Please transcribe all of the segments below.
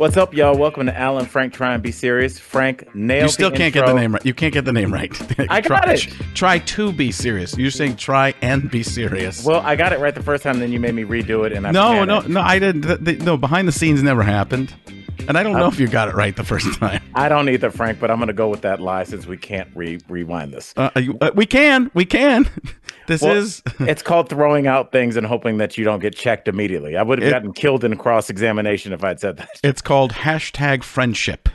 What's up, y'all? Welcome to Al and Frank Try and Be Serious. Frank nailed You still the can't intro. get the name right. You can't get the name right. I try, got it. Try to be serious. You're saying try and be serious. Well, I got it right the first time, then you made me redo it, and I no, no, panicked. no. I didn't. th- th- no, behind the scenes never happened. And I don't know if you got it right the first time. I don't either, Frank, but I'm going to go with that lie since we can't re- rewind this. Uh, you- uh, we can. We can. This Well, is. it's called throwing out things and hoping that you don't get checked immediately. I would have gotten killed in cross examination if I'd said that. It's called hashtag friendship.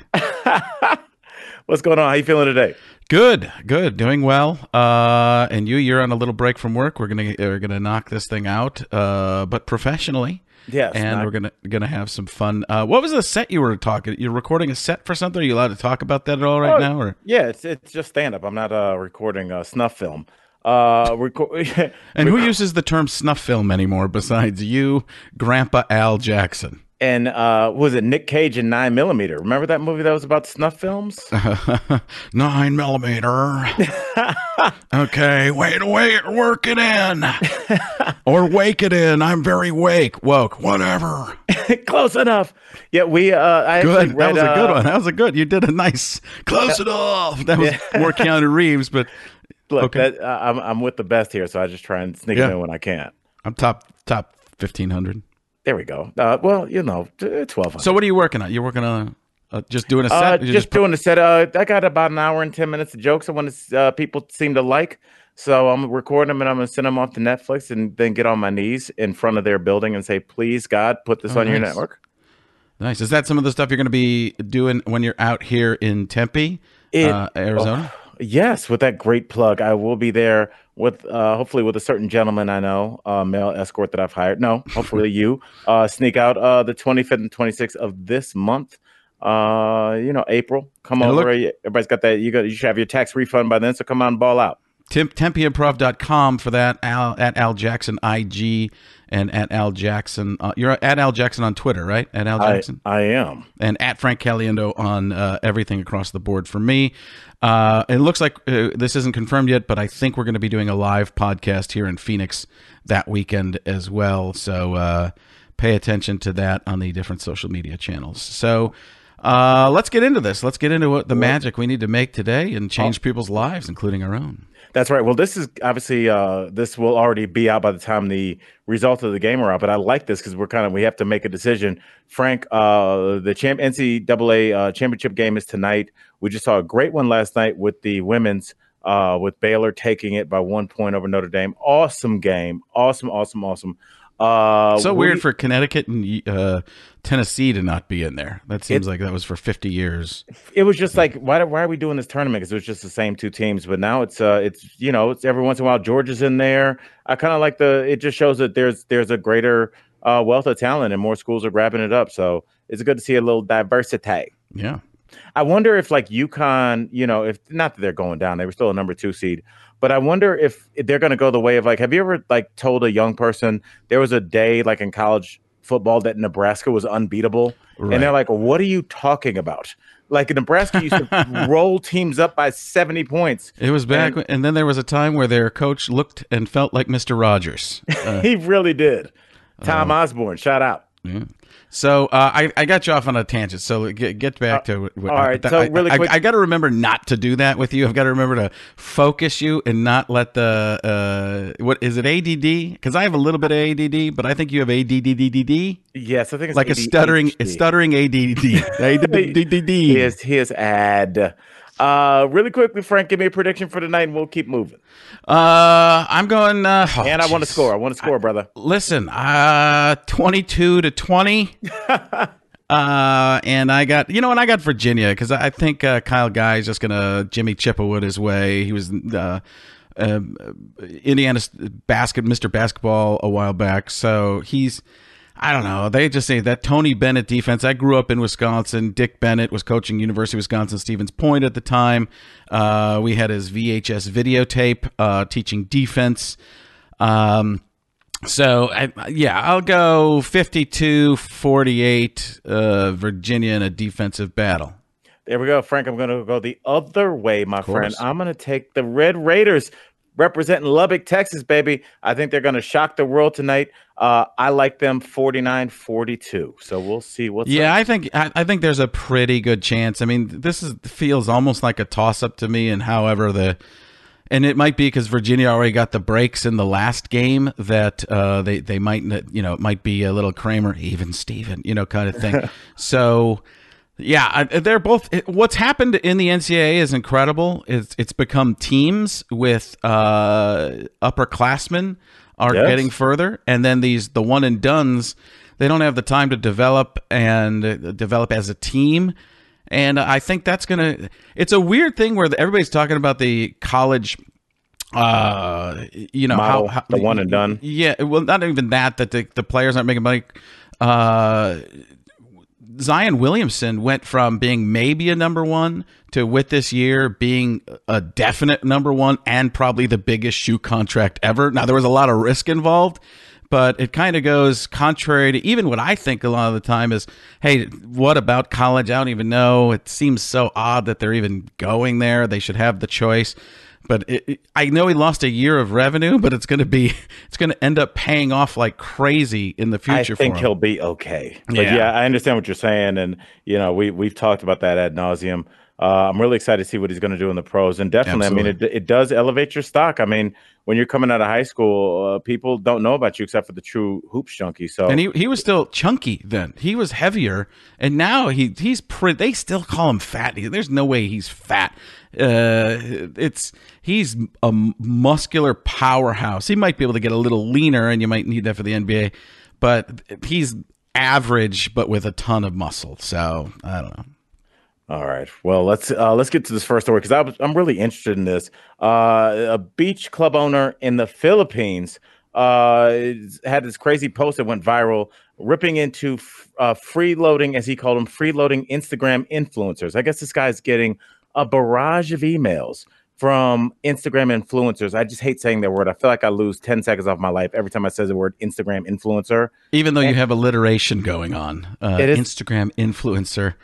What's going on? How you feeling today? Good, good, doing well. Uh, and you, you're on a little break from work. We're gonna we're gonna knock this thing out, uh, but professionally. Yes, and knock- we're gonna gonna have some fun. Uh, what was the set you were talking? You're recording a set for something? Are you allowed to talk about that at all right Oh, now? Or Yeah, it's it's just stand up. I'm not uh, recording a snuff film. Uh, reco- and who uses the term snuff film anymore besides you, Grandpa Al Jackson? And uh, was it Nick Cage in Nine Millimeter? Remember that movie that was about snuff films? Nine millimeter. okay, wait, wait, work it in, or wake it in. I'm very wake, woke, whatever. Close enough. Yeah, we. Uh, I Good. actually That was a good uh, one. That was a good. You did a nice close off. That was more Keanu Reeves, but Look, Okay. that, uh, I'm I'm with the best here, so I just try and sneak Yeah. it in when I can. I'm top top fifteen hundred. There we go. Uh, well, you know, twelve. So what are you working on? You're working on uh, just doing a set. Uh, You're just doing a set. Uh, I got about an hour and ten minutes of jokes. I want to uh, people seem to like, so I'm recording them and I'm gonna send them off to Netflix and then get on my knees in front of their building and say, "Please, God, put this Oh, on your network." nice. Is that some of the stuff you're going to be doing when you're out here in Tempe, It- uh, Arizona? Yes, with that great plug, I will be there with uh, hopefully with a certain gentleman I know, uh, male escort that I've hired. No, hopefully you uh, sneak out uh, the 25th and 26th of this month. Uh, you know, April. Come And over. look- Everybody's got that. You got. You should have your tax refund by then. So come on, ball out. Tim, TempeImprov.com for that. Al, at Al Jackson IG and at Al Jackson. Uh, you're at Al Jackson on Twitter, right? At Al I, Jackson. I am. and at Frank Caliendo on uh, everything across the board for me. Uh, it looks like uh, this isn't confirmed yet, but I think we're going to be doing a live podcast here in Phoenix that weekend as well. So uh, pay attention to that on the different social media channels. So uh, let's get into this. Let's get into what the magic we need to make today and change people's lives, including our own. That's right. Well, this is obviously uh, this will already be out by the time the results of the game are out. But I like this because we're kind of we have to make a decision. Frank, uh, the champ NCAA uh, championship game is tonight. We just saw a great one last night with the women's. Uh, with Baylor taking it by one point over Notre Dame. Awesome game. Awesome, awesome, awesome. Uh, So we- weird for Connecticut and uh, Tennessee to not be in there. That seems like that was for 50 years. it was just like why why are we doing this tournament because it was just the same two teams but now it's uh it's you know it's every once in a while georgia's in there i kind of like the it just shows that there's there's a greater uh wealth of talent and more schools are grabbing it up so it's good to see a little diversity Yeah. i wonder if like UConn, you know if not that they're going down they were still a number two seed but i wonder if they're going to go the way of like have you ever like told a young person there was a day like in college football that nebraska was unbeatable Right. and they're like, "What are you talking about?" Like Nebraska used to roll teams up by seventy points. It was back, And- and, then there was a time where their coach looked and felt like Mister Rogers. Uh, he really did. Tom Osborne, shout out. yeah. So uh, I, I got you off on a tangent. So get, get back to what, Uh, all right, so I, really I, quick- I, got to remember not to do that with you. I've got to remember to focus you and not let the uh, what is it ADD? Because I have a little bit of ADD, but I think you have ADDDD, Yes, I think it's like a stuttering, stuttering ADD. ADDD. He is he is ad. Uh, really quickly, Frank, give me a prediction for tonight, and we'll keep moving. Uh, I'm going. Uh, oh, And I want to score. I want to score, brother. Listen, uh, 22 to 20. uh, and I got, you know, and I got Virginia because I think uh, Kyle Guy is just going to Jimmy Chitwood his way. He was uh, uh, Indiana's basket, Mr. Basketball a while back. So he's, I don't know. They just say that Tony Bennett defense. I grew up in Wisconsin. Dick Bennett was coaching University of Wisconsin Stevens Point at the time. Uh, we had his VHS videotape uh, teaching defense. Um, so I, yeah, I'll go 52-48 uh, Virginia in a defensive battle. There we go, Frank. I'm going to go the other way, my friend. I'm going to take the Red Raiders. Representing Lubbock, Texas, baby. I think they're going to shock the world tonight. Uh, I like them 49-42. So we'll see what's Yeah, up. I think I, I think there's a pretty good chance. I mean, this is feels almost like a toss up to me and however the and it might be because Virginia already got the breaks in the last game that uh, they they might you know it might be a little Kramer even Steven you know kind of thing. so yeah, they're both. What's happened in the NCAA is incredible. It's it's become teams with uh, upperclassmen are Yes. getting further, and then these the one and dones. They don't have the time to develop and uh, develop as a team. And I think that's gonna. It's a weird thing where everybody's talking about the college. Uh, you know Model, how, how the one and done. Yeah, well, not even that. That the, the players aren't making money. Uh, Zion Williamson went from being maybe a number one to with this year being a definite number one and probably the biggest shoe contract ever. Now there was a lot of risk involved, but it kind of goes contrary to even what I think a lot of the time is, hey, what about college? I don't even know. It seems so odd that they're even going there. They should have the choice. But it, it- I know he lost a year of revenue, but it's going to be it's going to end up paying off like crazy in the future. I think he'll be okay. But Yeah. yeah. I understand what you're saying, and you know we we've talked about that ad nauseum. Uh, I'm really excited to see what he's going to do in the pros, and definitely, I mean, it, it does elevate your stock. I mean, when you're coming out of high school, uh, people don't know about you except for the true hoops junkie. So And he, he was still chunky then. He was heavier, and now he he's pretty. They still call him fat. There's no way he's fat. Uh, it's he's a muscular powerhouse. He might be able to get a little leaner, and you might need that for the NBA. But he's average, but with a ton of muscle. So I don't know. All right. Well, let's uh, let's get to this first story because I'm really interested in this. Uh, a beach club owner in the Philippines uh, had this crazy post that went viral, ripping into f- uh, freeloading, as he called them, freeloading Instagram influencers. I guess this guy's getting a barrage of emails from Instagram influencers. I just hate saying that word. I feel like I lose 10 seconds off my life every time I say the word Instagram influencer. Even though you have alliteration going on, uh, is- Instagram influencer.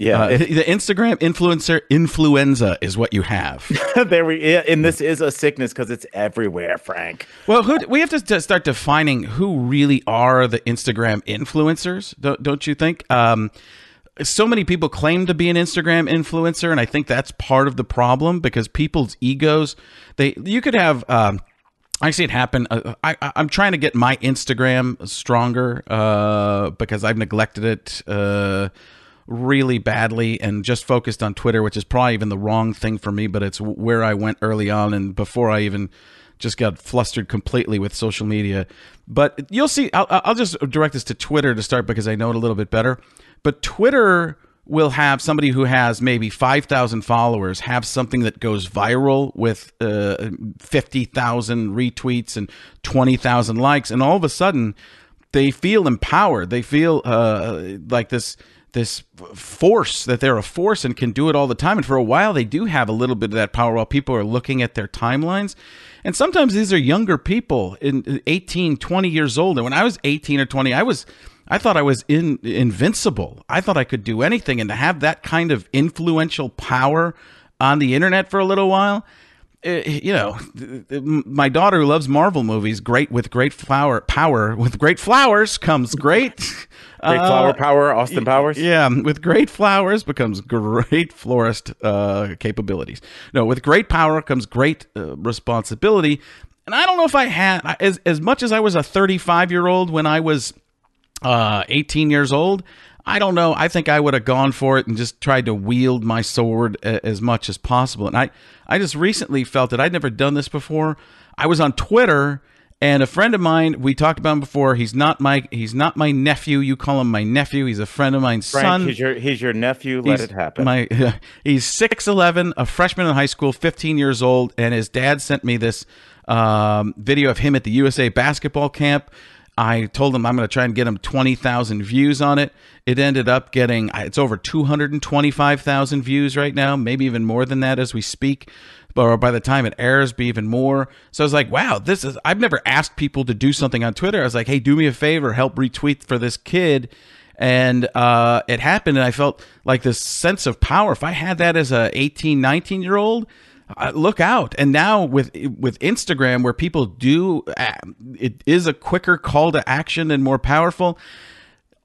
Yeah. Uh, the Instagram influencer influenza is what you have. there we yeah, and this is a sickness because it's everywhere, Frank. Well, who, we have to start defining who really are the Instagram influencers, don't, don't you think? Um, so many people claim to be an Instagram influencer, and I think that's part of the problem because people's egos. They you could have. Um, I see it happen. Uh, I, I'm trying to get my Instagram stronger uh, because I've neglected it uh, really badly and just focused on Twitter, which is probably even the wrong thing for me. But it's where I went early on and before I even just got flustered completely with social media. But you'll see. I'll, I'll just direct this to Twitter to start because I know it a little bit better. But Twitter will have somebody who has maybe 5,000 followers have something that goes viral with uh, 50,000 retweets and 20,000 likes. And all of a sudden, they feel empowered. They feel uh, like this this force that they're a force and can do it all the time. And for a while, they do have a little bit of that power while people are looking at their timelines. And sometimes these are younger people in 18, 20 years old. And when I was 18 or 20, I was I thought I was in, invincible. I thought I could do anything. And to have that kind of influential power on the internet for a little while, eh, you know, my daughter who loves Marvel movies, great with great flower power, with great flowers comes great. Great flower power, Austin Powers. Yeah, with great flowers becomes great florist uh, capabilities. No, with great power comes great uh, responsibility. And I don't know if I had as as much as I was a 35 year old when I was uh, 18 years old. I don't know. I think I would have gone for it and just tried to wield my sword a- as much as possible. And I, I just recently felt that I'd never done this before. I was on Twitter and a friend of mine, we talked about him before. He's not my, he's not my nephew. You call him my nephew. He's a friend of mine's Frank, son. he's your he's your nephew. Let He's it happen. My he's six eleven, a freshman in high school, fifteen years old, and his dad sent me this um, video of him at the USA basketball camp. I told him I'm going to try and get twenty thousand views on it. It ended up getting it's over two hundred and twenty five thousand views right now, maybe even more than that as we speak. Or by the time it airs, be even more. So I was like, wow, this is. I've never asked people to do something on Twitter. I was like, hey, do me a favor, help retweet for this kid and uh, it happened and i felt like this sense of power if i had that as a 18 19 year old uh, look out. And now with with Instagram, where people do, uh, it is a quicker call to action and more powerful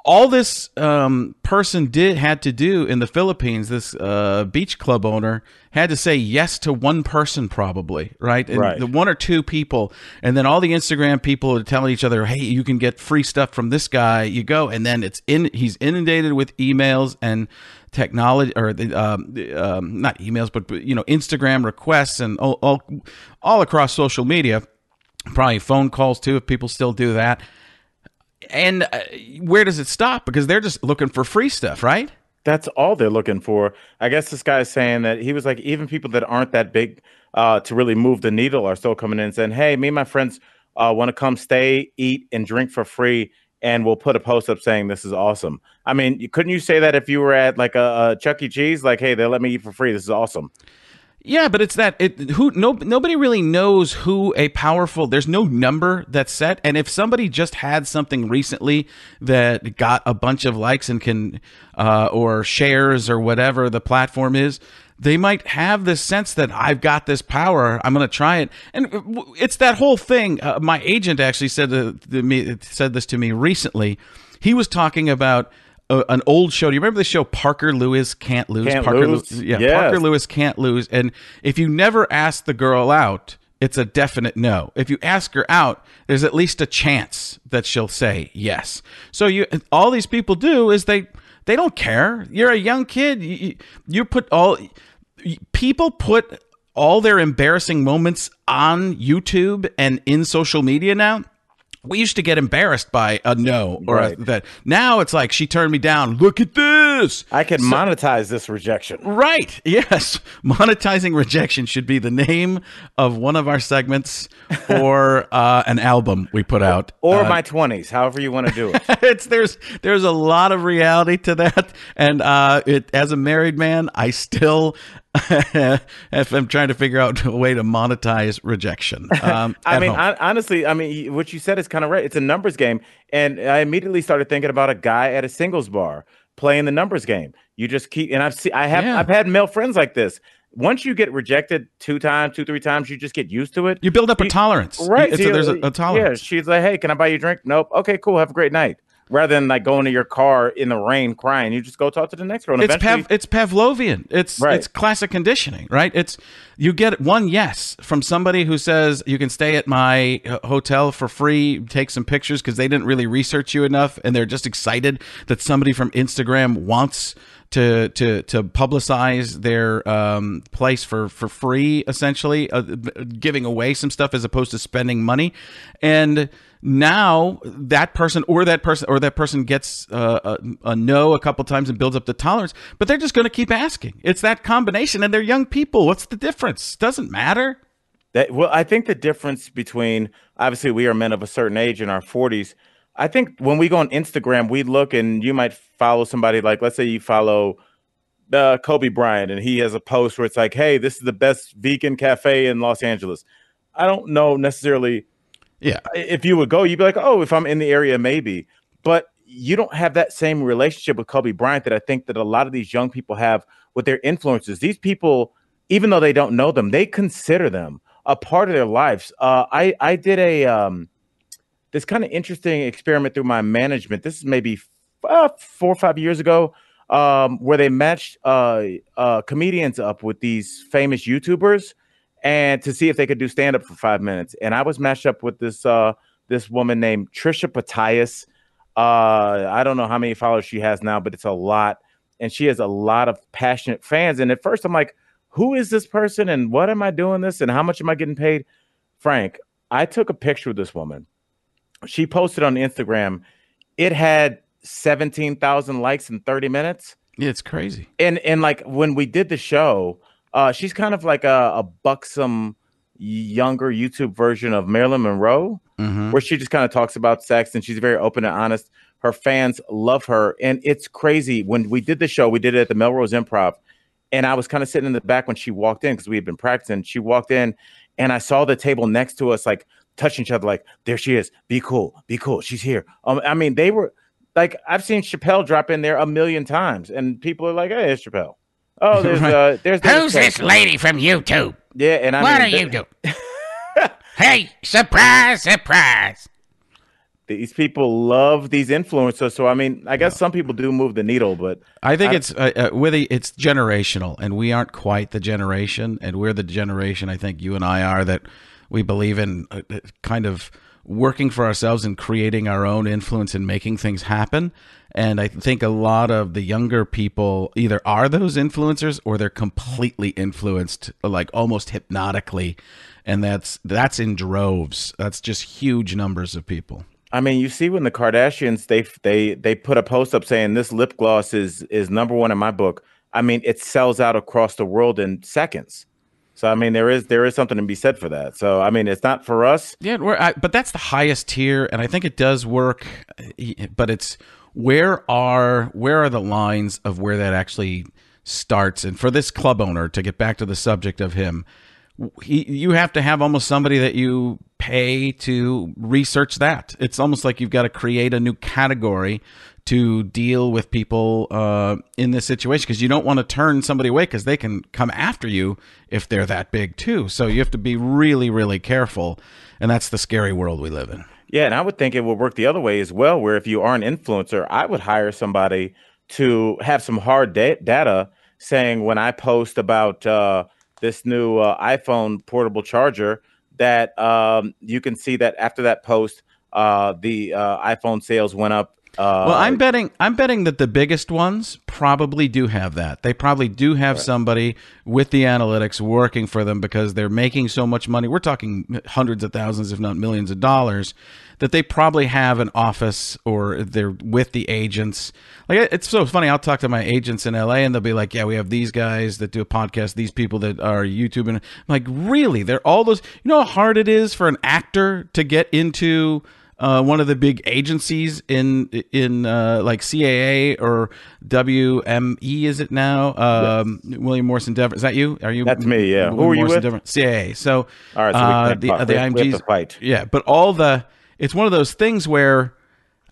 all this um, person did had to do in the Philippines, this uh, beach club owner had to say yes to one person, probably right, and right. the one or two people, and then all the Instagram people are telling each other, "Hey, you can get free stuff from this guy." You go, and then it's in. He's inundated with emails and technology, or the, um, um, not emails, but you know, Instagram requests and all, all all across social media. Probably phone calls too, if people still do that and uh, where does it stop? Because they're just looking for free stuff, right? That's all they're looking for. I guess this guy is saying that he was like, even people that aren't that big uh, to really move the needle are still coming in and saying, "Hey, me and my friends uh, want to come stay, eat, and drink for free." And we'll put a post up saying this is awesome. I mean, couldn't you say that if you were at like a, a Chuck E. Cheese, like, hey, they let me eat for free. This is awesome. Yeah, but it's that it who no nobody really knows who a powerful. There's no number that's set, and if somebody just had something recently that got a bunch of likes and can uh, or shares or whatever the platform is, they might have this sense that I've got this power. I'm going to try it, and it's that whole thing. Uh, my agent actually said to, to me said this to me recently. He was talking about uh, an old show. Do you remember the show Parker Lewis Can't Lose? Can't Parker lose. Lew- yeah, Yes. Parker Lewis Can't Lose. And if you never ask the girl out, it's a definite no. If you ask her out, there's at least a chance that she'll say yes. So you all these people do is they they don't care. You're a young kid. You, you- put all people put all their embarrassing moments on YouTube and in social media now. We used to get embarrassed by a no or a, Right. that. Now it's like she turned me down. Look at this. I can monetize this rejection. Right. Yes. Monetizing rejection should be the name of one of our segments or uh, an album we put out. Or Uh, my 20s, however you want to do it. it's there's there's a lot of reality to that, and uh, it as a married man, I still if I'm trying to figure out a way to monetize rejection. Um, I mean, hon- honestly, I mean, what you said is kind of right. It's a numbers game, and I immediately started thinking about a guy at a singles bar playing the numbers game. You just keep, and I've seen, I have, Yeah. I've had male friends like this. Once you get rejected two times, two, three times, you just get used to it. you build up a tolerance, right? So a, there's a, a tolerance. Yeah, she's like, "Hey, can I buy you a drink?" Nope. Okay, cool. Have a great night. Rather than like going to your car in the rain crying, you just go talk to the next girl. It's Pav, it's Pavlovian. It's Right. it's classic conditioning, right? It's you get one yes from somebody who says you can stay at my uh, hotel for free, take some pictures because they didn't really research you enough, and they're just excited that somebody from Instagram wants to to to publicize their um, place for for free, essentially uh, giving away some stuff as opposed to spending money, and now that person or that person or that person gets uh, a, a no a couple times and builds up the tolerance but they're just going to keep asking it's that combination and they're young people what's the difference doesn't matter That well, I think the difference between obviously we are men of a certain age in our 40s. I think when we go on Instagram, we look and you might follow somebody like let's say you follow uh, Kobe Bryant and he has a post where it's like, "Hey, this is the best vegan cafe in Los Angeles." I don't know necessarily yeah if you would go, you'd be like, "Oh, if I'm in the area, maybe." But you don't have that same relationship with Kobe Bryant that I think that a lot of these young people have with their influences. These people, even though they don't know them, they consider them a part of their lives. Uh, I I did a um, this kind of interesting experiment through my management. This is maybe uh, four or five years ago, um, where they matched uh, uh, comedians up with these famous YouTubers, and to see if they could do stand up for five minutes. And I was matched up with this uh, this woman named Trisha Paytas. Uh, I don't know how many followers she has now, but it's a lot, and she has a lot of passionate fans. And at first, I'm like, who is this person, and what am I doing this, and how much am I getting paid? Frank, I took a picture of this woman. She posted on Instagram. It had 17,000 likes in 30 minutes. yeah it's crazy And and like when we did the show, uh, she's kind of like a, a buxom younger YouTube version of Marilyn Monroe, Mhm. where she just kind of talks about sex and she's very open and honest. Her fans love her, and it's crazy. When we did the show, we did it at the Melrose Improv, and I was kind of sitting in the back when she walked in because we had been practicing. She walked in, and I saw the table next to us, like touching each other, like there she is. Be cool, be cool. She's here. Um, I mean, they were like, I've seen Chappelle drop in there a million times, and people are like, "Hey, it's Chappelle." Oh, there's Right. uh, there's Who's this lady from YouTube? Yeah, and I What mean, are you doing? hey, surprise, surprise. these people love these influencers. So I mean, I guess some people do move the needle, but I think I- it's uh, uh, with the, it's generational, and we aren't quite the generation, and we're the generation. I think you and I are that we believe in uh, kind of working for ourselves and creating our own influence and making things happen. And I think a lot of the younger people either are those influencers or they're completely influenced, like almost hypnotically, and that's that's in droves. That's just huge numbers of people. I mean, you see when the Kardashians they they they put a post up saying this lip gloss is is number one in my book. I mean, it sells out across the world in seconds. So I mean, there is there is something to be said for that. So I mean, it's not for us. Yeah, I, but that's the highest tier, and I think it does work. eh, But it's where are where are the lines of where that actually starts? And for this club owner to get back to the subject of him, he, you have to have almost somebody that you pay to research that. It's almost like you've got to create a new category to deal with people uh, in this situation because you don't want to turn somebody away because they can come after you if they're that big too. So you have to be really, really careful, and that's the scary world we live in. Yeah, and I would think it would work the other way as well, where if you are an influencer, I would hire somebody to have some hard da- data saying when I post about uh, this new uh, iPhone portable charger, that um, you can see that after that post, uh, the uh, iPhone sales went up. Uh, Well, I'm betting I'm betting that the biggest ones probably do have that. They probably do have somebody with the analytics working for them because they're making so much money. We're talking hundreds of thousands if not millions of dollars that they probably have an office or they're with the agents. Like it's so funny. I'll talk to my agents in LA and they'll be like, "Yeah, we have these guys that do a podcast, these people that are YouTube." And I'm like, "Really? They're all those You know how hard it is for an actor to get into uh, one of the big agencies in in uh, like CAA or WME is it now? Um, William Morris Endeavor. Is that you? Are you? That's me, yeah. Who William are you Morrison with? Dever- CAA. So All right, so we uh, can't the, uh, the We have- we have IMGs. to fight. Yeah, but all the it's one of those things where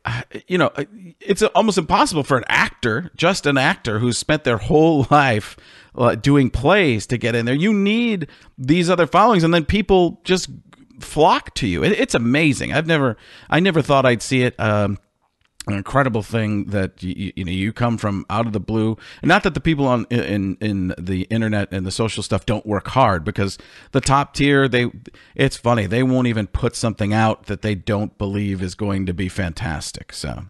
uh, you know it's almost impossible for an actor, just an actor who's spent their whole life uh, doing plays to get in there. You need these other followings, and then people just flock to you. It, it's amazing. I've never, I never thought I'd see it. Um, an incredible thing that you, you know you come from out of the blue and not that the people on in in the internet and the social stuff don't work hard because the top tier they it's funny they won't even put something out that they don't believe is going to be fantastic so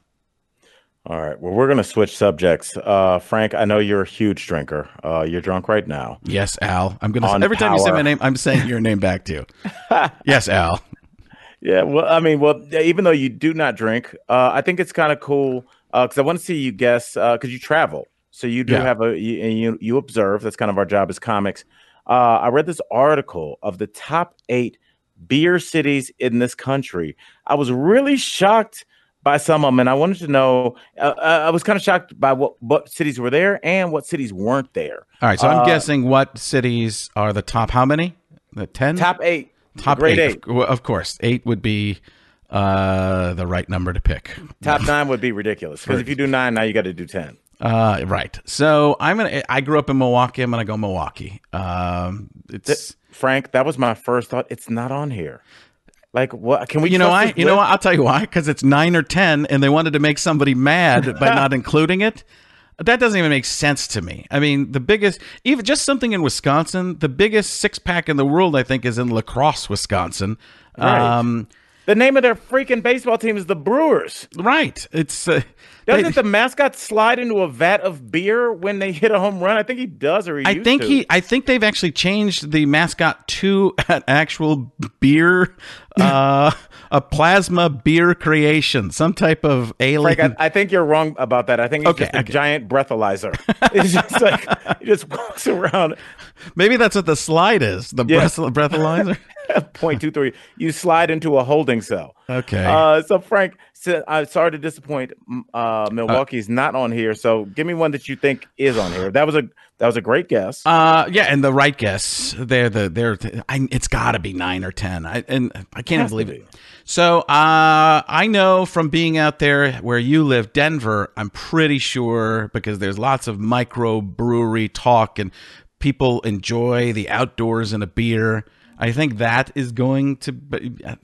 All right. Well, we're going to switch subjects. Uh, Frank, I know you're a huge drinker. Uh, you're drunk right now. yes al i'm gonna On every time you say my name i'm saying your name back to you yes al Yeah. Well, I mean, well, even though you do not drink, uh, I think it's kind of cool because I want to see you guess because you travel. So you do Yeah. have a you, you you observe. That's kind of our job as comics. Uh, I read this article of the top eight beer cities in this country. I was really shocked by some of them, and I wanted to know. Uh, I was kind of shocked by what what cities were there and what cities weren't there. all right so i'm Uh, guessing what cities are the top how many the 10 Top eight. top eight, eight. Of, of course eight would be uh the right number to pick Top nine would be ridiculous because if you do nine, now you got to do ten. Uh, right. So I'm gonna. I grew up in Milwaukee. I'm gonna go Milwaukee. Um, it's Frank, that was my first thought. It's not on here. Like, what? Can we? you know why? You know what? I'll tell you why. Because it's nine or ten, and they wanted to make somebody mad by not including it. That doesn't even make sense to me. I mean, the biggest, even just something in Wisconsin, the biggest six pack in the world, I think, is in La Crosse, Wisconsin. Right. Um, The name of their freaking baseball team is the Brewers. right. It's uh, Doesn't they- the mascot slide into a vat of beer when they hit a home run? I think he does, or he I think to. he. I think they've actually changed the mascot to an actual beer, uh, a plasma beer creation, some type of alien. Frank, I, I think you're wrong about that. I think he's Okay, just a okay. giant breathalyzer. it's just like he just walks around. Maybe that's what the slide is. The Yeah. breath, breathalyzer. Point two three. You slide into a holding cell. Okay. Uh, so Frank, so, I'm sorry to disappoint. Uh, Milwaukee's not on here. So give me one that you think is on here. That was a that was a great guess. Uh, yeah, and the right guess. They're the they're. I, it's got to be nine or ten. I and I can't even Has to believe be. it. So, uh, I know from being out there where you live, Denver. I'm pretty sure because there's lots of micro brewery talk and people enjoy the outdoors and a beer. I think that is going to. Be, I,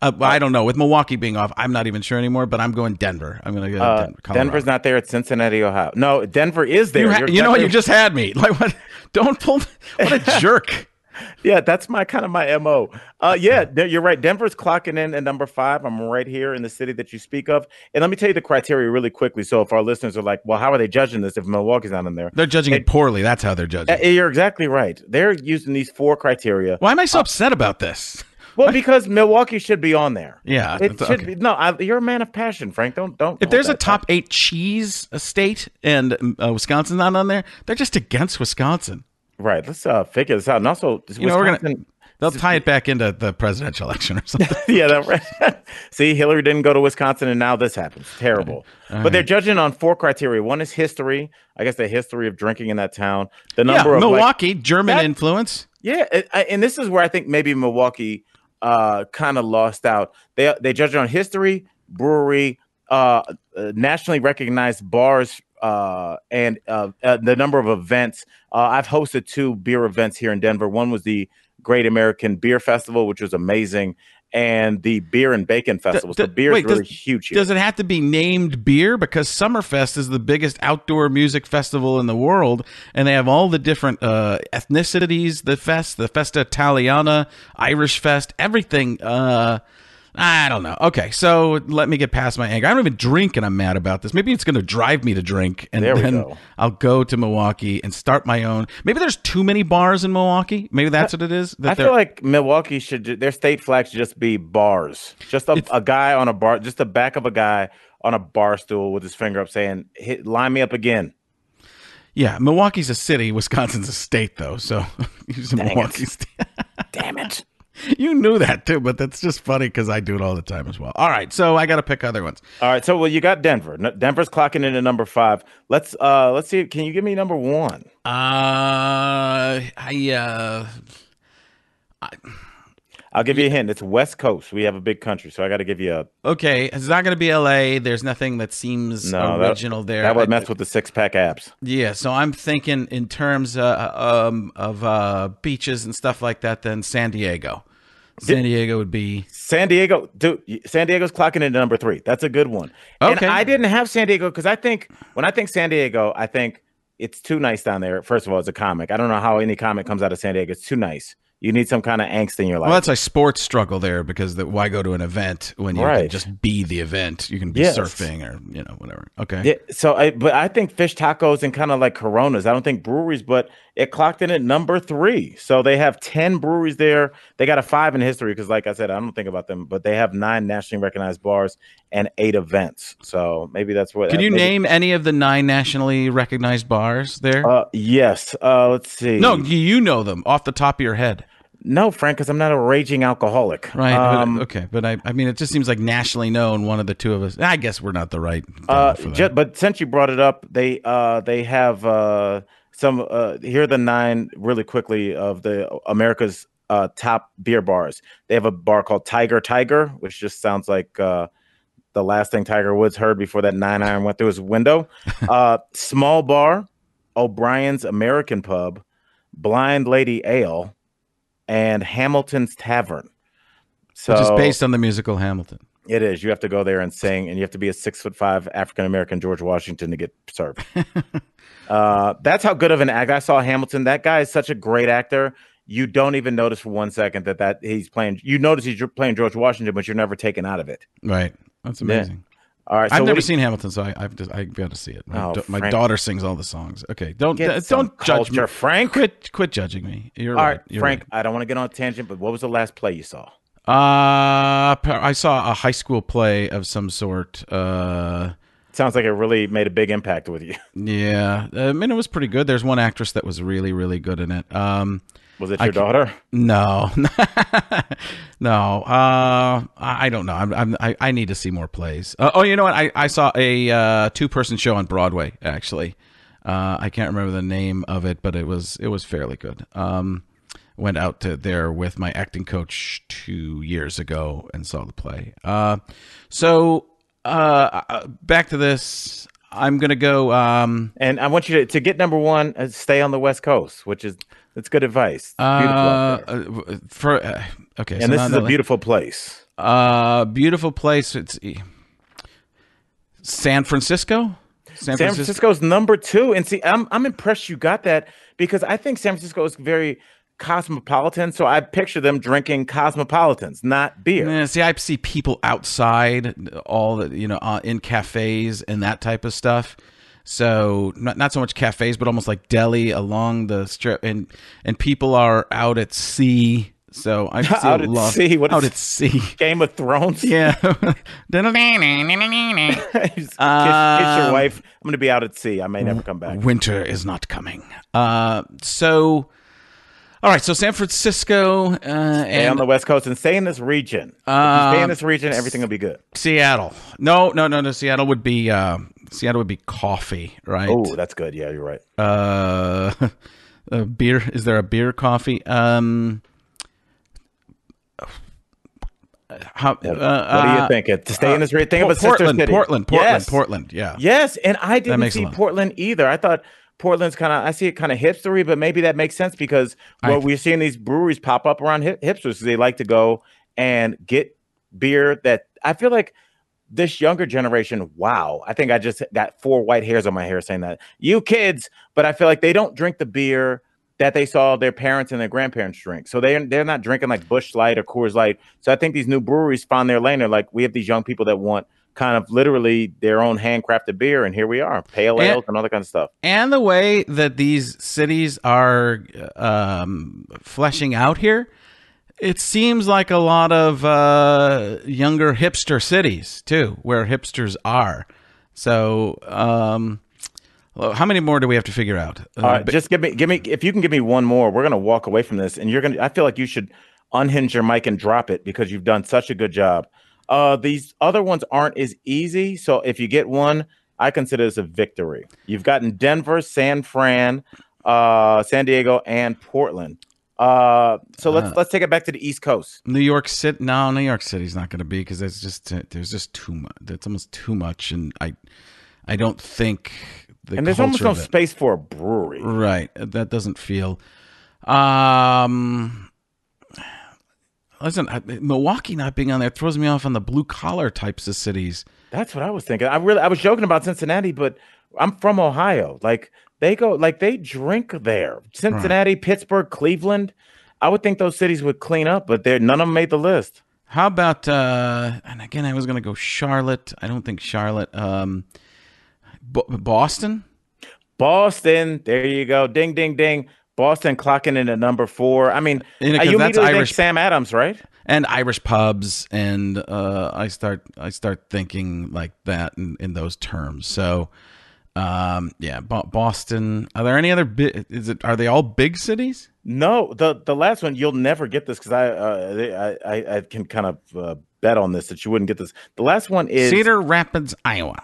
I, I don't know. With Milwaukee being off, I'm not even sure anymore. But I'm going Denver. I'm going to go. Uh, Denver. Denver's not there. It's Cincinnati, Ohio. No, Denver is there. You, ha- You're know what? You just had me. Like what? Don't pull. What a jerk. Yeah, that's my kind of my mo. Uh, yeah, you're right. Denver's clocking in at number five. I'm right here in the city that you speak of. And let me tell you the criteria really quickly. So if our listeners are like, "Well, how are they judging this if Milwaukee's not in there?" They're judging it poorly. That's how they're judging. Uh, You're exactly right. They're using these four criteria. Why am I so upset about this? Well, because Milwaukee should be on there. Yeah, It should okay. be. No, I, you're a man of passion, Frank. Don't don't. If there's a top eight cheese state and uh, Wisconsin's not on there, they're just against Wisconsin. Right? Let's uh, figure this out. And also, You know, we're gonna Wisconsin- they'll tie it back into the presidential election or something. yeah, that right. See, Hillary didn't go to Wisconsin, and now this happens. Terrible. But they're judging on four criteria. One is history. I guess the history of drinking in that town. The yeah, number of like, Milwaukee, German That- influence. yeah, it- I- and this is where I think maybe Milwaukee uh, kind of lost out. They they judge on history, brewery, uh, uh, nationally recognized bars, uh, and uh, uh, the number of events. Uh, I've hosted two beer events here in Denver. One was the Great American Beer Festival, which was amazing, and the Beer and Bacon Festival. so d- beer wait, is really does- huge here. Does it have to be named beer? Because Summerfest is the biggest outdoor music festival in the world, and they have all the different uh, ethnicities. The fest, the Festa Italiana, Irish Fest, everything. Uh, I don't know. Okay, so let me get past my anger. I don't even drink, and I'm mad about this. Maybe it's going to drive me to drink, and then go. I'll go to Milwaukee and start my own. Maybe there's too many bars in Milwaukee. Maybe that's what it is. That I feel like Milwaukee should their state flag should just be bars. Just a, a guy on a bar, just the back of a guy on a bar stool with his finger up saying, Hit, "Line me up again." yeah, Milwaukee's a city. Wisconsin's a state, though. So use it. Milwaukee state. Damn it! You knew that too, but that's just funny because I do it all the time as well. All right, so I got to pick other ones. All right, so well, you got Denver. Denver's clocking in at number five. Let's uh let's see. Can you give me number one? Uh, I uh, I'll give you a hint. It's West Coast. We have a big country, so I got to give you a okay. It's not going to be L.A. There's nothing that seems no that- original there. That would mess with the six pack abs. Yeah, so I'm thinking in terms uh, um, of uh, beaches and stuff like that. Then San Diego. San Diego would be San Diego, dude. San Diego's clocking in number three. That's a good one. And Okay. I didn't have San Diego because I think when I think San Diego, I think it's too nice down there. First of all, it's a comic. I don't know how any comic comes out of San Diego. It's too nice. You need some kind of angst in your life. well. That's a sports struggle there because the, why go to an event when you can just be the event? You can be Yes. surfing or you know whatever. Okay. Yeah, so I but I think fish tacos and kind of like Coronas. I don't think breweries, but it clocked in at number three. So they have ten breweries there. They got a five in history because, like I said, I don't think about them, but they have nine nationally recognized bars and eight events. So maybe that's what. Can you maybe- name any of the nine nationally recognized bars there? Uh, yes. Uh, let's see. no, you you know them off the top of your head, no, Frank, because I'm not a raging alcoholic. right? Um, but, okay, but I, I mean, it just seems like nationally known. One of the two of us. I guess we're not the right. Uh, demo for ju- that. but since you brought it up, they uh they have uh some uh here are the nine really quickly of the America's uh top beer bars. They have a bar called Tiger Tiger, which just sounds like uh the last thing Tiger Woods heard before that nine iron went through his window. uh Small Bar, O'Brien's American Pub, Blind Lady Ale, and Hamilton's Tavern. So which is based on the musical Hamilton. it is. You have to go there and sing, and you have to be a six foot five African American George Washington to get served. uh, that's how good of an act. I saw Hamilton. That guy is such a great actor. You don't even notice for one second that that he's playing. You notice he's playing George Washington, but you're never taken out of it. Right. That's amazing. All right, so I've never you- seen Hamilton, so I, I've just I've got to see it. My, Oh, da- my daughter sings all the songs. Okay, don't uh, don't judge culture, me. Frank. Quit quit judging me. You're All right. right, You're Frank. I don't want to get on a tangent, but what was the last play you saw? right. Uh, I saw a high school play of some sort. Uh, Sounds like it really made a big impact with you. yeah, I mean it was pretty good. There's one actress that was really really good in it. Um, Was it your daughter? No, no. Uh, I don't know. I'm, I'm, I I need to see more plays. Uh, oh, you know what? I, I saw a uh, two person show on Broadway. Actually, uh, I can't remember the name of it, but it was it was fairly good. Um, went out to there with my acting coach two years ago and saw the play. Uh, so uh, uh, back to this. I'm gonna go. Um, And I want you to, to get number one, uh, stay on the West Coast, which is that's good advice. Out uh, uh, for uh, okay, and so this is a beautiful place. Uh, beautiful place. It's San Francisco. San Francisco's number two, and see, I'm I'm impressed you got that because I think San Francisco is very cosmopolitan. So I picture them drinking cosmopolitans, not beer. Yeah, see, I see people outside, all the you know, uh, in cafes and that type of stuff. So not not so much cafes, but almost like deli along the strip, and and people are out at sea. So I see Out at lot- sea? What out at sea. Game of Thrones. Yeah. Kiss, kiss Um, your wife. I'm going to be out at sea. I may never come back. Winter is not coming. Uh, so, all right. So San Francisco uh, Stay on and the West Coast and stay in this region. you stay in this region, everything will be good. Seattle. No, no, no, no. Seattle would be uh, Seattle would be coffee, right? Oh, that's good. Yeah, you're right. Uh, a beer. Is there a beer coffee? Um. How, uh, What do you uh, think? It to stay in this. Think Por- of a sister Portland, city. Portland, Portland, Yes. Portland. Yeah. Yes, and I didn't see. Portland either. I thought Portland's kind of I see it kind of hipstery, but maybe that makes sense because well, we're seeing these breweries pop up around hip- hipsters. They like to go and get beer that I feel like this younger generation. Wow, I think I just got four white hairs on my hair saying that you kids, but I feel like they don't drink the beer that they saw their parents and their grandparents drink. So they're they're not drinking like Busch Light or Coors Light. So I think these new breweries found their lane. They're like, we have these young people that want kind of literally their own handcrafted beer, and here we are, pale And- ales and all that kind of stuff. and the way that these cities are um, fleshing out here, it seems like a lot of uh, younger hipster cities too, where hipsters are. So, um, how many more do we have to figure out? Uh, All right, but- just give me give me if you can give me one more, we're gonna walk away from this, and you're gonna. I feel like you should unhinge your mic and drop it because you've done such a good job. Uh, these other ones aren't as easy, so if you get one, I consider this a victory. You've gotten Denver, San Fran, uh, San Diego, and Portland. Uh, so let's Uh, let's take it back to the East Coast. New York City. No, New York City's not going to be because there's just there's just too much. That's almost too much, and I I don't think the And there's almost no space for a brewery. Right. That doesn't feel. Um, listen, I, Milwaukee not being on there throws me off on the blue collar types of cities. That's what I was thinking. I really I was joking about Cincinnati, but I'm from Ohio. Like they go like they drink there. Cincinnati, Pittsburgh, Cleveland. I would think those cities would clean up, but they're none of them made the list. How about? uh And again, I was going to go Charlotte. I don't think Charlotte. Um, Bo- Boston. Boston, there you go. Ding ding ding. Boston clocking in at number four. I mean, uh, you that's immediately Irish- think Sam Adams, right? and Irish pubs, and uh, I start I start thinking like that in, in those terms. So, um, yeah, Bo- Boston. Are there any other? Bi- is it? Are they all big cities? No, the the last one you'll never get this because I, uh, I I I can kind of uh, bet on this that you wouldn't get this. The last one is Cedar Rapids, Iowa.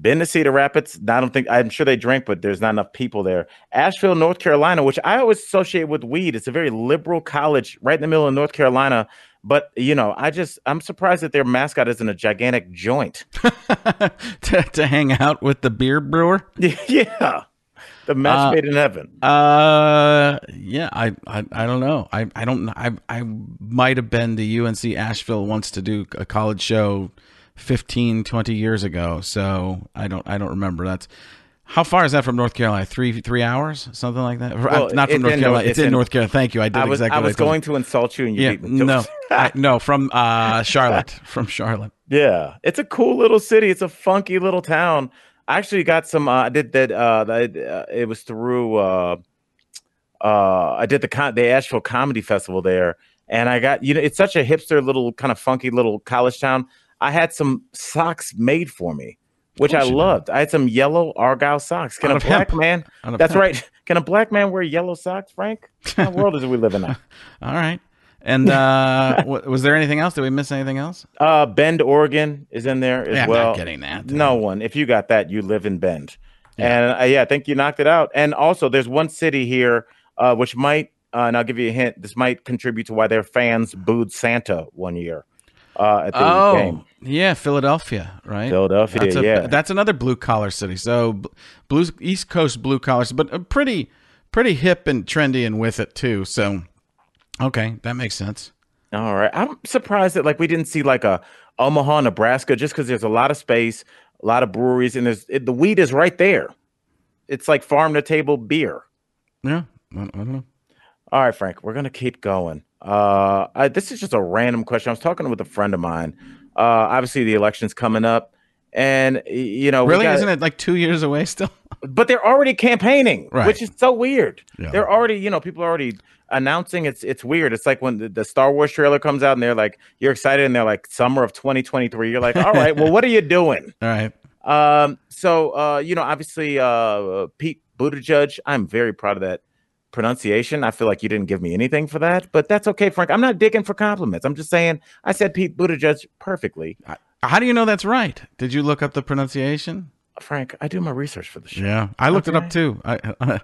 Been to Cedar Rapids. I don't think I'm sure they drink, but there's not enough people there. Asheville, North Carolina, which I always associate with weed. It's a very liberal college right in the middle of North Carolina. But you know, I just I'm surprised that their mascot isn't a gigantic joint. to, to hang out with the beer brewer. yeah, the match Uh, made in heaven. Uh, yeah, I, I, I don't know. I, I don't. I, I might have been to UNC Asheville once to do a college show 15, 20 years ago. So I don't, I don't remember. That's how far is that from North Carolina? Three, three hours, something like that. Well, Not from North Carolina. It's, it's in, in- North Carolina. Thank you. I did I was exactly. I was told going to insult you and you Yeah, beat me. no. I, no, from uh, Charlotte, from Charlotte. Yeah, it's a cool little city. It's a funky little town. I actually got some. Uh, I did that. Uh, that uh, it was through. Uh, uh, I did the con- the Asheville Comedy Festival there, and I got you know it's such a hipster little kind of funky little college town. I had some socks made for me which I course you do. loved. I had some yellow argyle socks. Can Out a black hemp. man? Out That's right. Can a black man wear yellow socks, Frank? What world is we living in? All right. And uh, wa- was there anything else? Did we miss anything else? Uh, Bend, Oregon is in there as Yeah, I'm well. not getting that. No one. If you got that, you live in Bend. And uh, yeah, I think you knocked it out. And also, there's one city here uh, which might, uh, and I'll give you a hint. This might contribute to why their fans booed Santa one year uh, at the Oh, game. yeah, Philadelphia, right? Philadelphia, That's a, yeah. that's another blue collar city. So blue East Coast blue collars, but pretty pretty hip and trendy and with it too. So okay, that makes sense. All right. I'm surprised that like we didn't see like a Omaha, Nebraska, just because there's a lot of space, a lot of breweries, and there's it, the weed is right there. It's like farm to table beer. Yeah, I, I don't know. All right, Frank, we're gonna keep going. Uh, I, this is just a random question. I was talking with a friend of mine. Uh, obviously the election's coming up, and you know, Really, got- isn't it like two years away still? But they're already campaigning, Right. which is so weird. Yeah. They're already, you know, people are already announcing. It's it's weird. It's like when the, the Star Wars trailer comes out, and they're like, you're excited, and they're like, summer of 2023. You're like, all right, well, what are you doing? All right. Um, so uh, you know, obviously, uh, Pete Buttigieg. I'm very proud of that pronunciation. I feel like you didn't give me anything for that, but that's okay, Frank. I'm not digging for compliments. I'm just saying I said Pete Buttigieg perfectly. How do you know that's right? Did you look up the pronunciation? Frank, I do my research for the show. Yeah, I looked it up too. I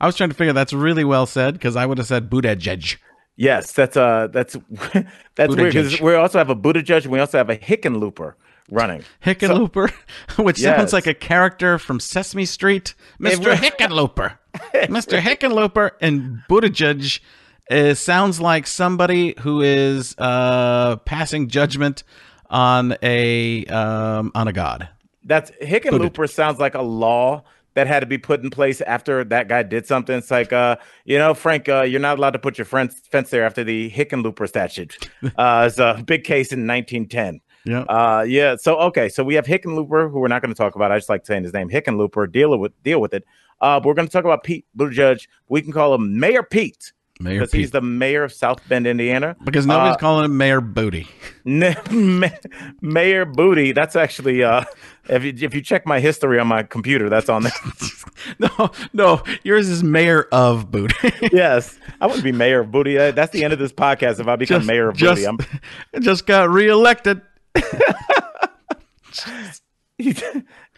I was trying to figure that's really well said because I would have said Buttigieg. Yes, that's uh, that's that's weird because we also have a Buttigieg and we also have a Hickenlooper running. Hickenlooper, which Yes. sounds like a character from Sesame Street. Mr. re- Hickenlooper. Mr. Hickenlooper and Buttigieg uh, sounds like somebody who is uh, passing judgment on a um, on a god. That's Hickenlooper sounds like a law that had to be put in place after that guy did something. It's like, uh, you know, Frank, uh, you're not allowed to put your fence fence there after the Hickenlooper statute. Uh, it's a big case in 1910. Yeah. Uh, yeah. So okay, so we have Hickenlooper, who we're not going to talk about. I just like saying his name, Hickenlooper. Deal with deal with it. Uh, we're going to talk about Pete Buttigieg. We can call him Mayor Pete Mayor because he's the mayor of South Bend, Indiana. because nobody's uh, calling him Mayor Booty. Mayor Booty. That's actually uh, if you if you check my history on my computer, that's on there. No, no, yours is Mayor of Booty. yes, I wouldn't be Mayor of Booty. That's the end of this podcast. If I become Mayor of just, Booty, I'm. just got reelected.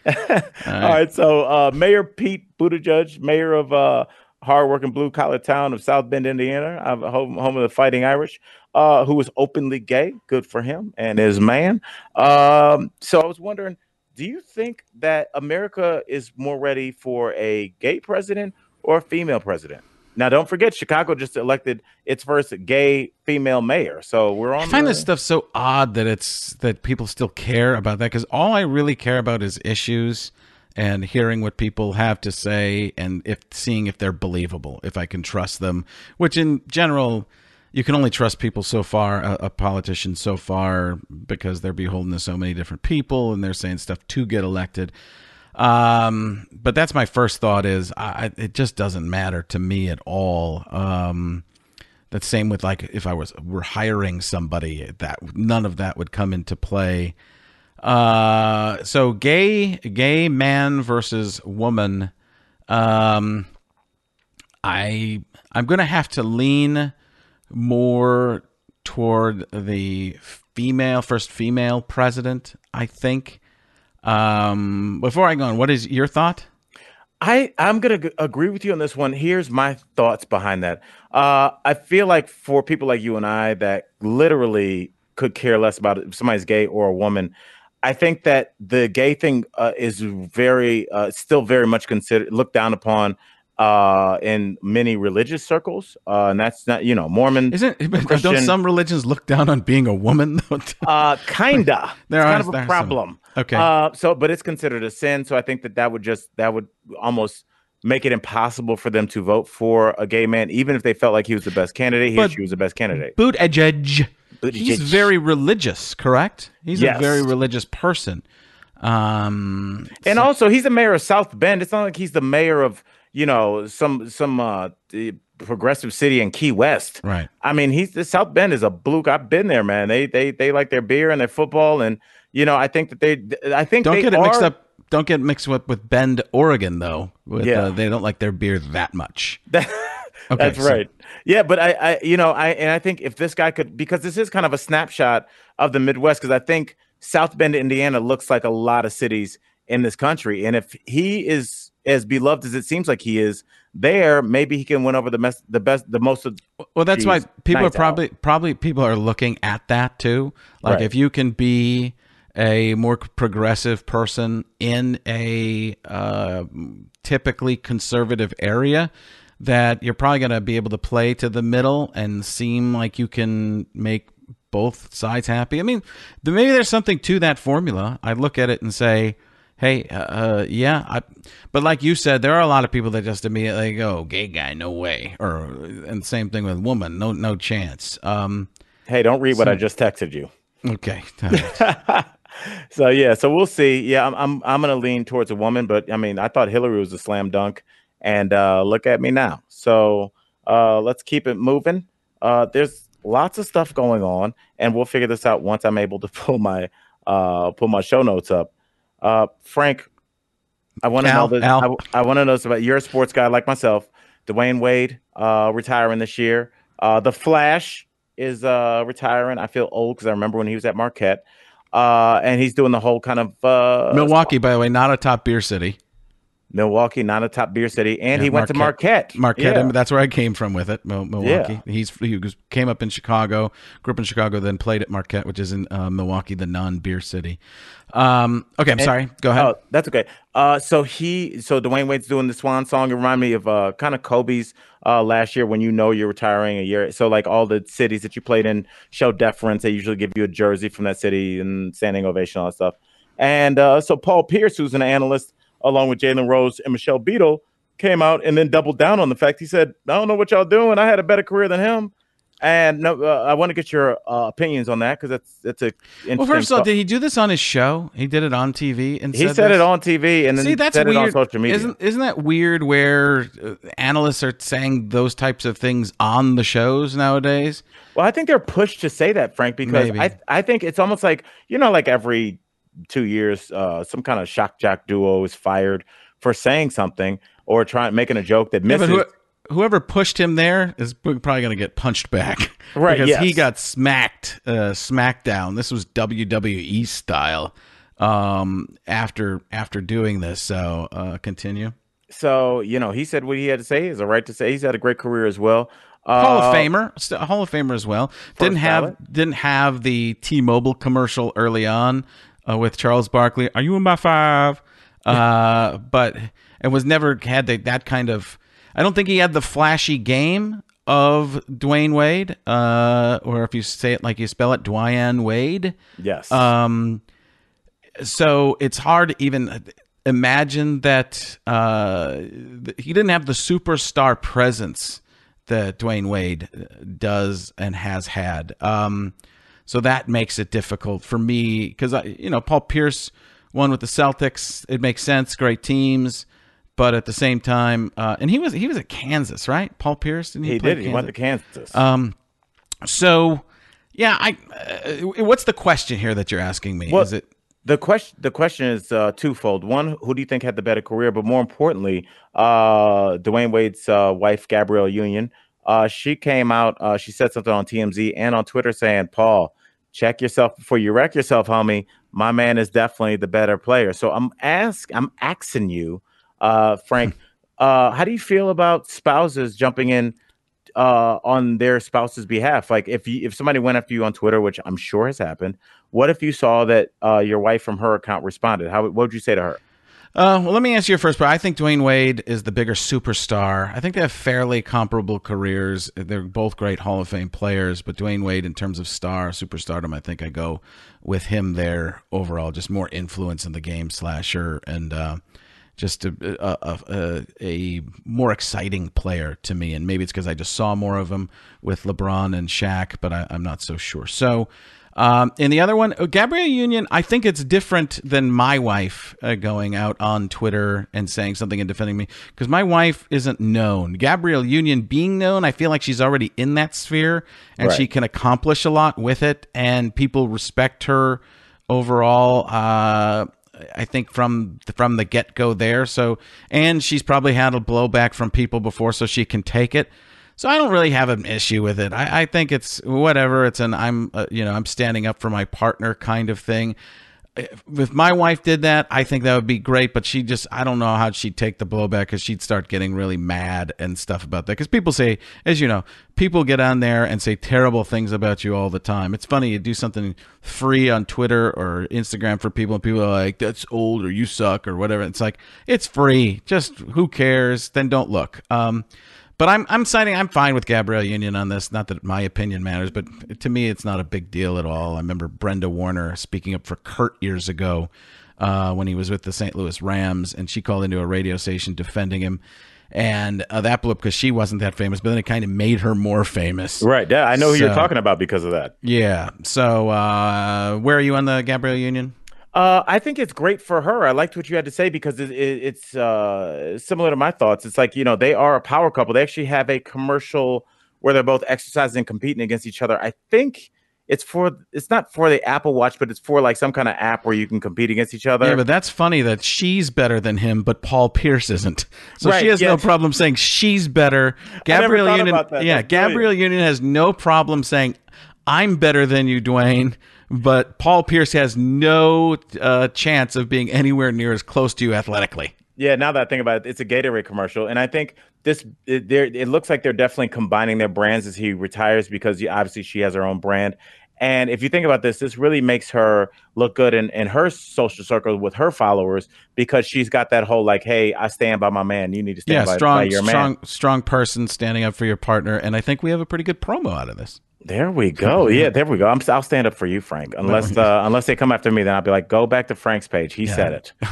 All right, so uh, Mayor Pete Buttigieg, mayor of uh, hardworking blue collar town of South Bend, Indiana, uh, home, home of the Fighting Irish, uh, who is openly gay. Good for him and his man. Um, so I was wondering, do you think that America is more ready for a gay president or a female president? Now, don't forget, Chicago just elected its first gay female mayor. So we're on. I find the- this stuff so odd that it's that people still care about that because all I really care about is issues and hearing what people have to say and if seeing if they're believable, if I can trust them. Which in general, you can only trust people so far, a, a politician so far, because they're beholden to so many different people and they're saying stuff to get elected. Um, but that's my first thought is I, it just doesn't matter to me at all. Um, that's same with like if I was were hiring somebody that none of that would come into play. Uh, so gay gay man versus woman. Um, I I'm gonna have to lean more toward the female first female president. I think. Um, before I go on, what is your thought? I I'm gonna g- agree with you on this one. Here's my thoughts behind that. Uh, I feel like for people like you and I that literally could care less about if somebody's gay or a woman, I think that the gay thing uh, is very uh, still very much considered looked down upon uh, in many religious circles, uh, and that's not you know Mormon. Isn't don't some religions look down on being a woman? though? Uh, kinda. There it's are- kind of a some. problem. Okay. Uh, so, but it's considered a sin. So I think that that would just that would almost make it impossible for them to vote for a gay man, even if they felt like he was the best candidate. He or But- she was the best candidate. Buttigieg. Buttigieg. He's very religious, correct? He's Yes. a very religious person. Um, And also, he's the mayor of South Bend. It's not like he's the mayor of you know some some uh progressive city in Key West. Right. I mean, he's the South Bend is a blue. I've been there, man. They they they like their beer and their football, and you know, I think that they. I think Don't get it mixed up. Don't get mixed up with Bend, Oregon, though. With, Yeah. uh, they don't like their beer that much. That's so- right. Yeah, but I, I, you know, I and I think if this guy could, because this is kind of a snapshot of the Midwest, because I think South Bend, Indiana, looks like a lot of cities in this country, and if he is as beloved as it seems like he is there, maybe he can win over the best, the best, the most of. Well, that's why people are nights out. probably probably people are looking at that too. Like Right. if you can be a more progressive person in a uh, typically conservative area, that you're probably going to be able to play to the middle and seem like you can make both sides happy. I mean, maybe there's something to that formula. I look at it and say, hey, uh, uh, yeah, I, but like you said, there are a lot of people that just immediately go, gay guy, no way, or and same thing with woman, no, no chance. Um, Hey, don't read what I just texted you. okay, right. So yeah, so we'll see. Yeah, I'm I'm I'm gonna lean towards a woman, but I mean, I thought Hillary was a slam dunk, and uh, look at me now. So uh, let's keep it moving. Uh, there's lots of stuff going on, and we'll figure this out once I'm able to pull my uh, pull my show notes up. Uh, Frank, I want to know this. Al. I, I want to know this about you're a sports guy like myself. Dwyane Wade uh, retiring this year. Uh, the Flash is uh, retiring. I feel old because I remember when he was at Marquette. Uh, and he's doing the whole kind of uh, Milwaukee, by the way, not a top beer city. Milwaukee, not a top beer city, and Yeah, he went to Marquette. Marquette, Yeah. that's where I came from with it. Mil- Milwaukee. He's he came up in Chicago, grew up in Chicago, then played at Marquette, which is in uh, Milwaukee, the non-beer city. Um, okay, I'm sorry. Go ahead. Oh, that's okay. Uh, so he, so Dwyane Wade's doing the Swan song. It remind me of uh, kind of Kobe's uh, last year when you know you're retiring a year. So like all the cities that you played in show deference. They usually give you a jersey from that city and standing ovation, all that stuff. And uh, so Paul Pierce, who's an analyst, along with Jalen Rose and Michelle Beadle, came out and then doubled down on the fact. He said, "I don't know what y'all doing. I had a better career than him." And no, uh, I want to get your uh, opinions on that because that's that's a interesting. well, first of all, did he do this on his show? He did it on TV and he said, said it on TV and then See, that's said weird. it on social media. Isn't isn't that weird? Where uh, analysts are saying those types of things on the shows nowadays. Well, I think they're pushed to say that, Frank, because Maybe. I I think it's almost like you know, like every two years, uh, some kind of shock jock duo is fired for saying something or trying making a joke that Yeah, misses. but who, whoever pushed him there is probably going to get punched back, Right, Because he got smacked, uh, smackdown. This was WWE style. Um, after after doing this, so uh, continue. so you know, he said what he had to say. Is a right to say. He's had a great career as well. Uh, Hall of Famer, Hall of Famer as well. Didn't have ballot? didn't have the T-Mobile commercial early on uh, with Charles Barkley. Are you in my five? Uh, but it was never had the, that kind of. I don't think he had the flashy game of Dwyane Wade, uh, or if you say it like you spell it, Dwyane Wade. Yes. Um, so it's hard to even imagine that uh, he didn't have the superstar presence that Dwyane Wade uh, does and has had. Um, so that makes it difficult for me because I, you know, Paul Pierce won with the Celtics. It makes sense, great teams, but at the same time, uh, and he was he was at Kansas, right? Paul Pierce, didn't he? he did. He went to Kansas? Kansas. Um, so yeah, I. Uh, what's the question here that you're asking me? Well, Is it? The question the question is uh, twofold. One, who do you think had the better career? But more importantly, uh, Dwyane Wade's uh, wife, Gabrielle Union, uh, she came out. Uh, she said something on TMZ and on Twitter saying, "Paul, check yourself before you wreck yourself, homie. My man is definitely the better player." So I'm ask I'm asking you, uh, Frank, uh, how do you feel about spouses jumping in uh, on their spouse's behalf. Like if you, if somebody went after you on Twitter, which I'm sure has happened, what if you saw that uh, your wife from her account responded? How what would you say to her? Uh, well, let me answer your first part. I think Dwyane Wade is the bigger superstar. I think they have fairly comparable careers. They're both great Hall of Fame players, but Dwyane Wade, in terms of star superstardom, I think I go with him there overall. Just more influence in the game, slasher, and uh, just a, a, a, a more exciting player to me. And maybe it's because I just saw more of him with LeBron and Shaq, but I, I'm not so sure. So Um, and the other one, uh, Gabrielle Union, I think it's different than my wife uh, going out on Twitter and saying something and defending me because my wife isn't known. Gabrielle Union being known, I feel like she's already in that sphere and Right. she can accomplish a lot with it, and people respect her overall. Uh, I think from from the get go there. So, and she's probably had a blowback from people before, so she can take it. So I don't really have an issue with it. I, I think it's whatever. It's an I'm uh, you know I'm standing up for my partner kind of thing. If my wife did that, I think that would be great. But she just I don't know how she'd take the blowback because she'd start getting really mad and stuff about that. Because people say, as you know, people get on there and say terrible things about you all the time. It's funny you do something free on Twitter or Instagram for people, and people are like, "That's old" or "You suck" or whatever. It's like it's free. Just who cares? Then don't look. Um, but I'm I'm siding. I'm fine with Gabrielle Union on this. Not that my opinion matters, but to me, it's not a big deal at all. I remember Brenda Warner speaking up for Kurt years ago uh, when he was with the St. Louis Rams, and she called into a radio station defending him, and uh, that blew up because she wasn't that famous. But then it kind of made her more famous. Right. Yeah, I know who you're talking about because of that. Yeah. So uh, where are you on the Gabrielle Union? Uh, I think it's great for her. I liked what you had to say because it, it, it's uh, similar to my thoughts. It's like you know they are a power couple. They actually have a commercial where they're both exercising and competing against each other. I think it's for it's not for the Apple Watch, but it's for like some kind of app where you can compete against each other. Yeah, but that's funny that she's better than him, but Paul Pierce isn't. So Right, she has no problem saying she's better. Gabrielle Union, yeah, That's brilliant. Gabrielle Union has no problem saying I'm better than you, Dwyane. But Paul Pierce has no uh, chance of being anywhere near as close to you athletically. Yeah, now that I think about it, it's a Gatorade commercial, and I think this it, there it looks like they're definitely combining their brands as he retires because you, obviously she has her own brand. And if you think about this, this really makes her look good in, in her social circle with her followers because she's got that whole like, "Hey, I stand by my man. You need to stand Yeah, by, by strong, your strong, man." strong person standing up for your partner, and I think we have a pretty good promo out of this. There we go. Yeah, there we go. I'm, I'll stand up for you, Frank. Unless uh, unless they come after me, then I'll be like, "Go back to Frank's page. He said it."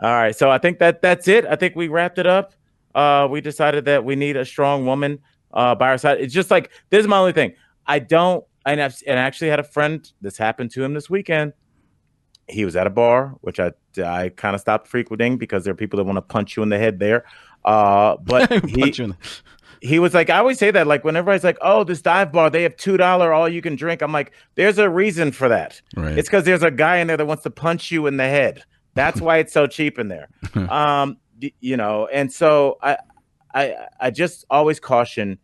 All right, so I think that that's it. I think we wrapped it up. Uh, we decided that we need a strong woman uh, by our side. It's just like this is my only thing. I don't, and I've and I actually had a friend. This happened to him this weekend. He was at a bar, which I I kind of stopped frequenting because there are people that want to punch you in the head there. Uh, but he, Punch you in the- he was like, I always say that, like, whenever it's like, oh, this dive bar, they have two dollar all you can drink. I'm like, there's a reason for that. Right. It's because there's a guy in there that wants to punch you in the head. That's why it's so cheap in there. um, you know, and so I, I, I just always caution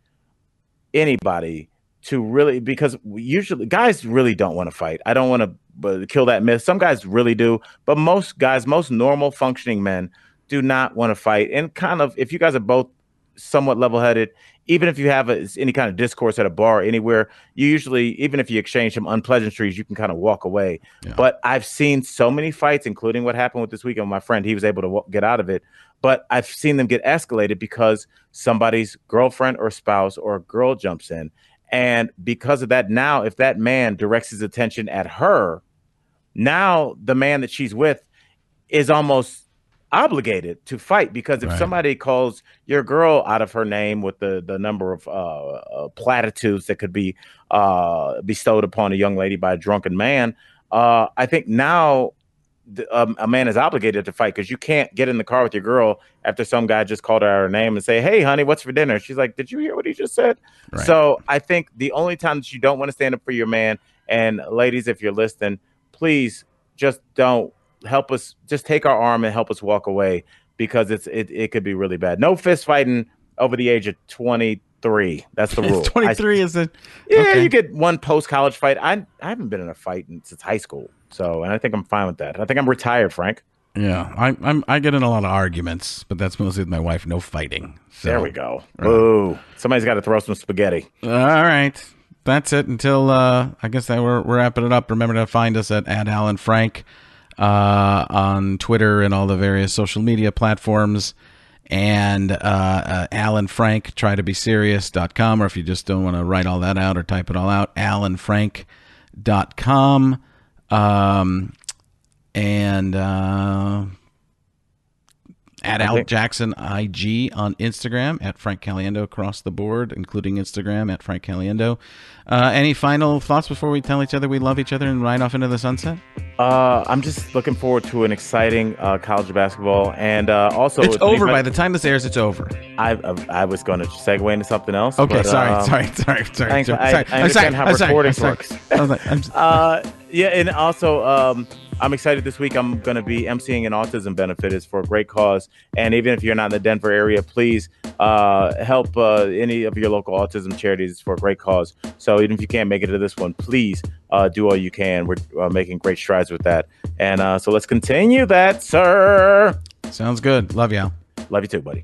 anybody to really because usually guys really don't want to fight. I don't want to uh, kill that myth. Some guys really do, but most guys, most normal functioning men, do not want to fight. And kind of, if you guys are both somewhat level-headed, even if you have a, any kind of discourse at a bar anywhere, you usually, even if you exchange some unpleasantries, you can kind of walk away. Yeah. But I've seen so many fights, including what happened with this weekend with my friend. He was able to wa- get out of it, but I've seen them get escalated because somebody's girlfriend or spouse or a girl jumps in. And because of that, now if that man directs his attention at her, now the man that she's with is almost obligated to fight because if Right. somebody calls your girl out of her name with the the number of uh, uh, platitudes that could be uh, bestowed upon a young lady by a drunken man, uh, I think now the, um, a man is obligated to fight because you can't get in the car with your girl after some guy just called her out her name and say, "Hey, honey, what's for dinner?" She's like, "Did you hear what he just said?" Right. So I think the only time that you don't want to stand up for your man, and ladies, if you're listening, please just don't help us. Just take our arm and help us walk away because it's it, it could be really bad. No fist fighting over the age of 23. That's the rule. I- 23 is it? yeah, okay. you get one post college fight. I I haven't been in a fight in, since high school, so and I think I'm fine with that. I think I'm retired, Frank. Yeah, I, I'm I get in a lot of arguments, but that's mostly with my wife. No fighting. So. There we go. Boo! Somebody's got to throw some spaghetti. All right, that's it. Until uh, I guess that we're, we're wrapping it up. Remember to find us at at Al and Frank uh, on Twitter and all the various social media platforms, and uh, uh, Al and Frank. Try to be serious.com, or if you just don't want to write all that out or type it all out, alanfrank.com. Um, and uh, At I Al think- Jackson IG on Instagram, at Frank Caliendo across the board, including Instagram at Frank Caliendo. Uh, any final thoughts before we tell each other we love each other and ride off into the sunset? Uh, I'm just looking forward to an exciting uh, college basketball, and uh, also It's over by the. time this airs. It's over. I, I I was going to segue into something else. Okay, but, sorry, um, sorry, sorry, sorry, I- sorry. I-. I I'm understand sorry, how I'm recording I'm sorry. works. I was like, I'm Uh, yeah, and also um, I'm excited this week. I'm going to be emceeing an autism benefit. It's for a great cause, and even if you're not in the Denver area, please uh, help uh, any of your local autism charities. It's for a great cause. So even if you can't make it to this one, please uh, do all you can. We're uh, making great strides with that, and uh, so let's continue that, sir. Sounds good. Love you, Love you too, buddy.